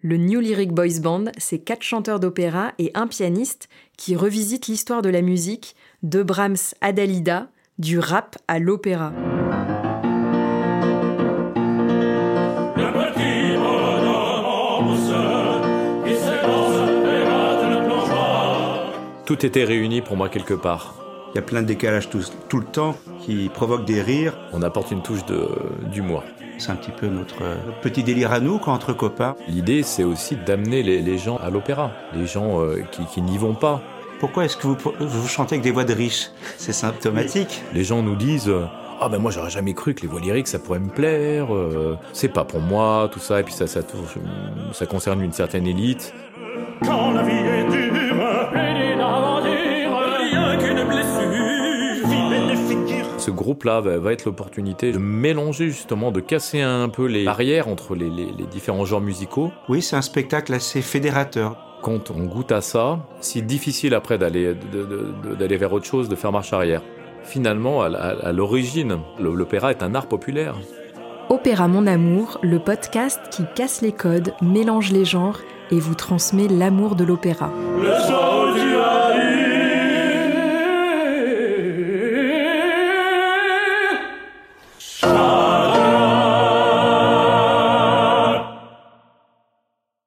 Le New Lyric Boys Band, c'est quatre chanteurs d'opéra et un pianiste qui revisitent l'histoire de la musique, de Brahms à Dalida, du rap à l'opéra. Tout était réuni pour moi quelque part. Il y a plein de décalages tout, tout le temps qui provoquent des rires. On apporte une touche d'humour. C'est un petit peu notre euh, petit délire à nous, entre copains. L'idée, c'est aussi d'amener les, gens à l'opéra, les gens euh, qui, n'y vont pas. Pourquoi est-ce que vous, vous chantez avec des voix de riches? C'est symptomatique. Les gens nous disent ah ben moi j'aurais jamais cru que les voix lyriques ça pourrait me plaire, euh, c'est pas pour moi, tout ça, et puis ça, ça, ça concerne une certaine élite. Quand la vie est dure, ce groupe-là va, être l'opportunité de mélanger justement, de casser un peu les barrières entre les, différents genres musicaux. Oui, c'est un spectacle assez fédérateur. Quand on goûte à ça, c'est difficile après d'aller d'aller vers autre chose, de faire marche arrière. Finalement, à, l'origine, l'opéra est un art populaire. Opéra Mon Amour, le podcast qui casse les codes, mélange les genres et vous transmet l'amour de l'opéra. Le